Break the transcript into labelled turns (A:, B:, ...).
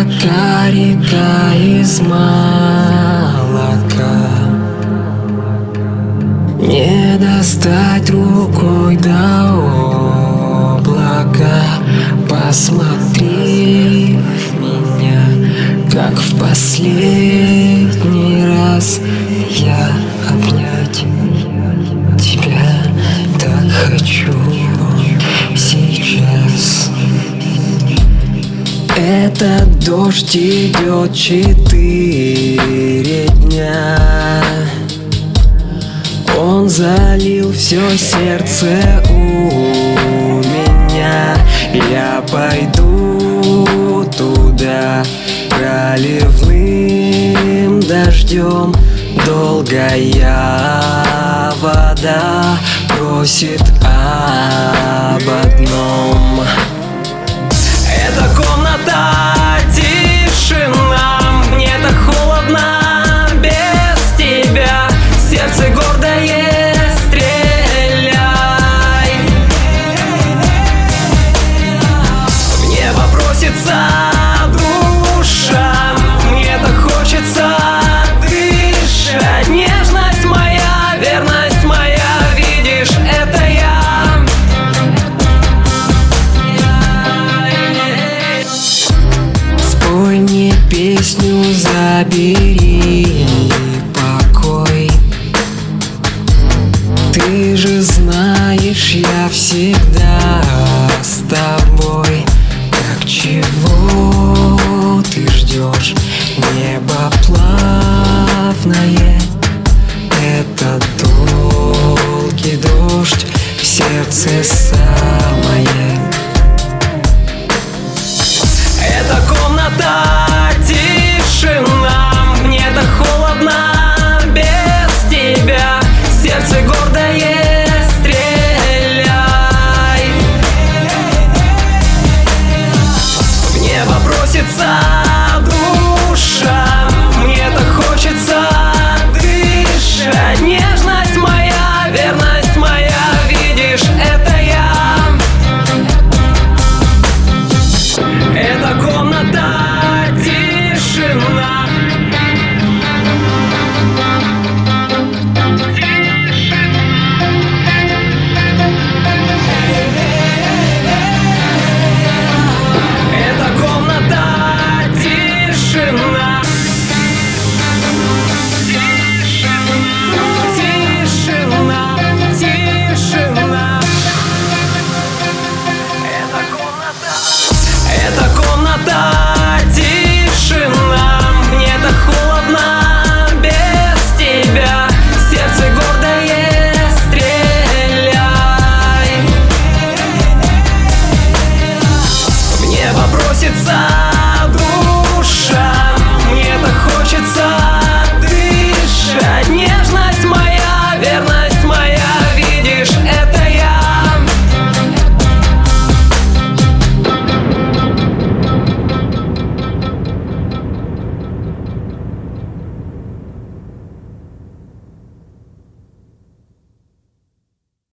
A: пока река из молока. Не достать рукой до облака. Посмотри в меня, как в последний раз Этот дождь идет четыре дня. Он залил все сердце у меня. Я пойду туда проливным дождем Долгая вода просит об одном Забери покой Ты же знаешь, я всегда с тобой Так чего ты ждешь? Небо плавное Это долгий дождь в сердце сад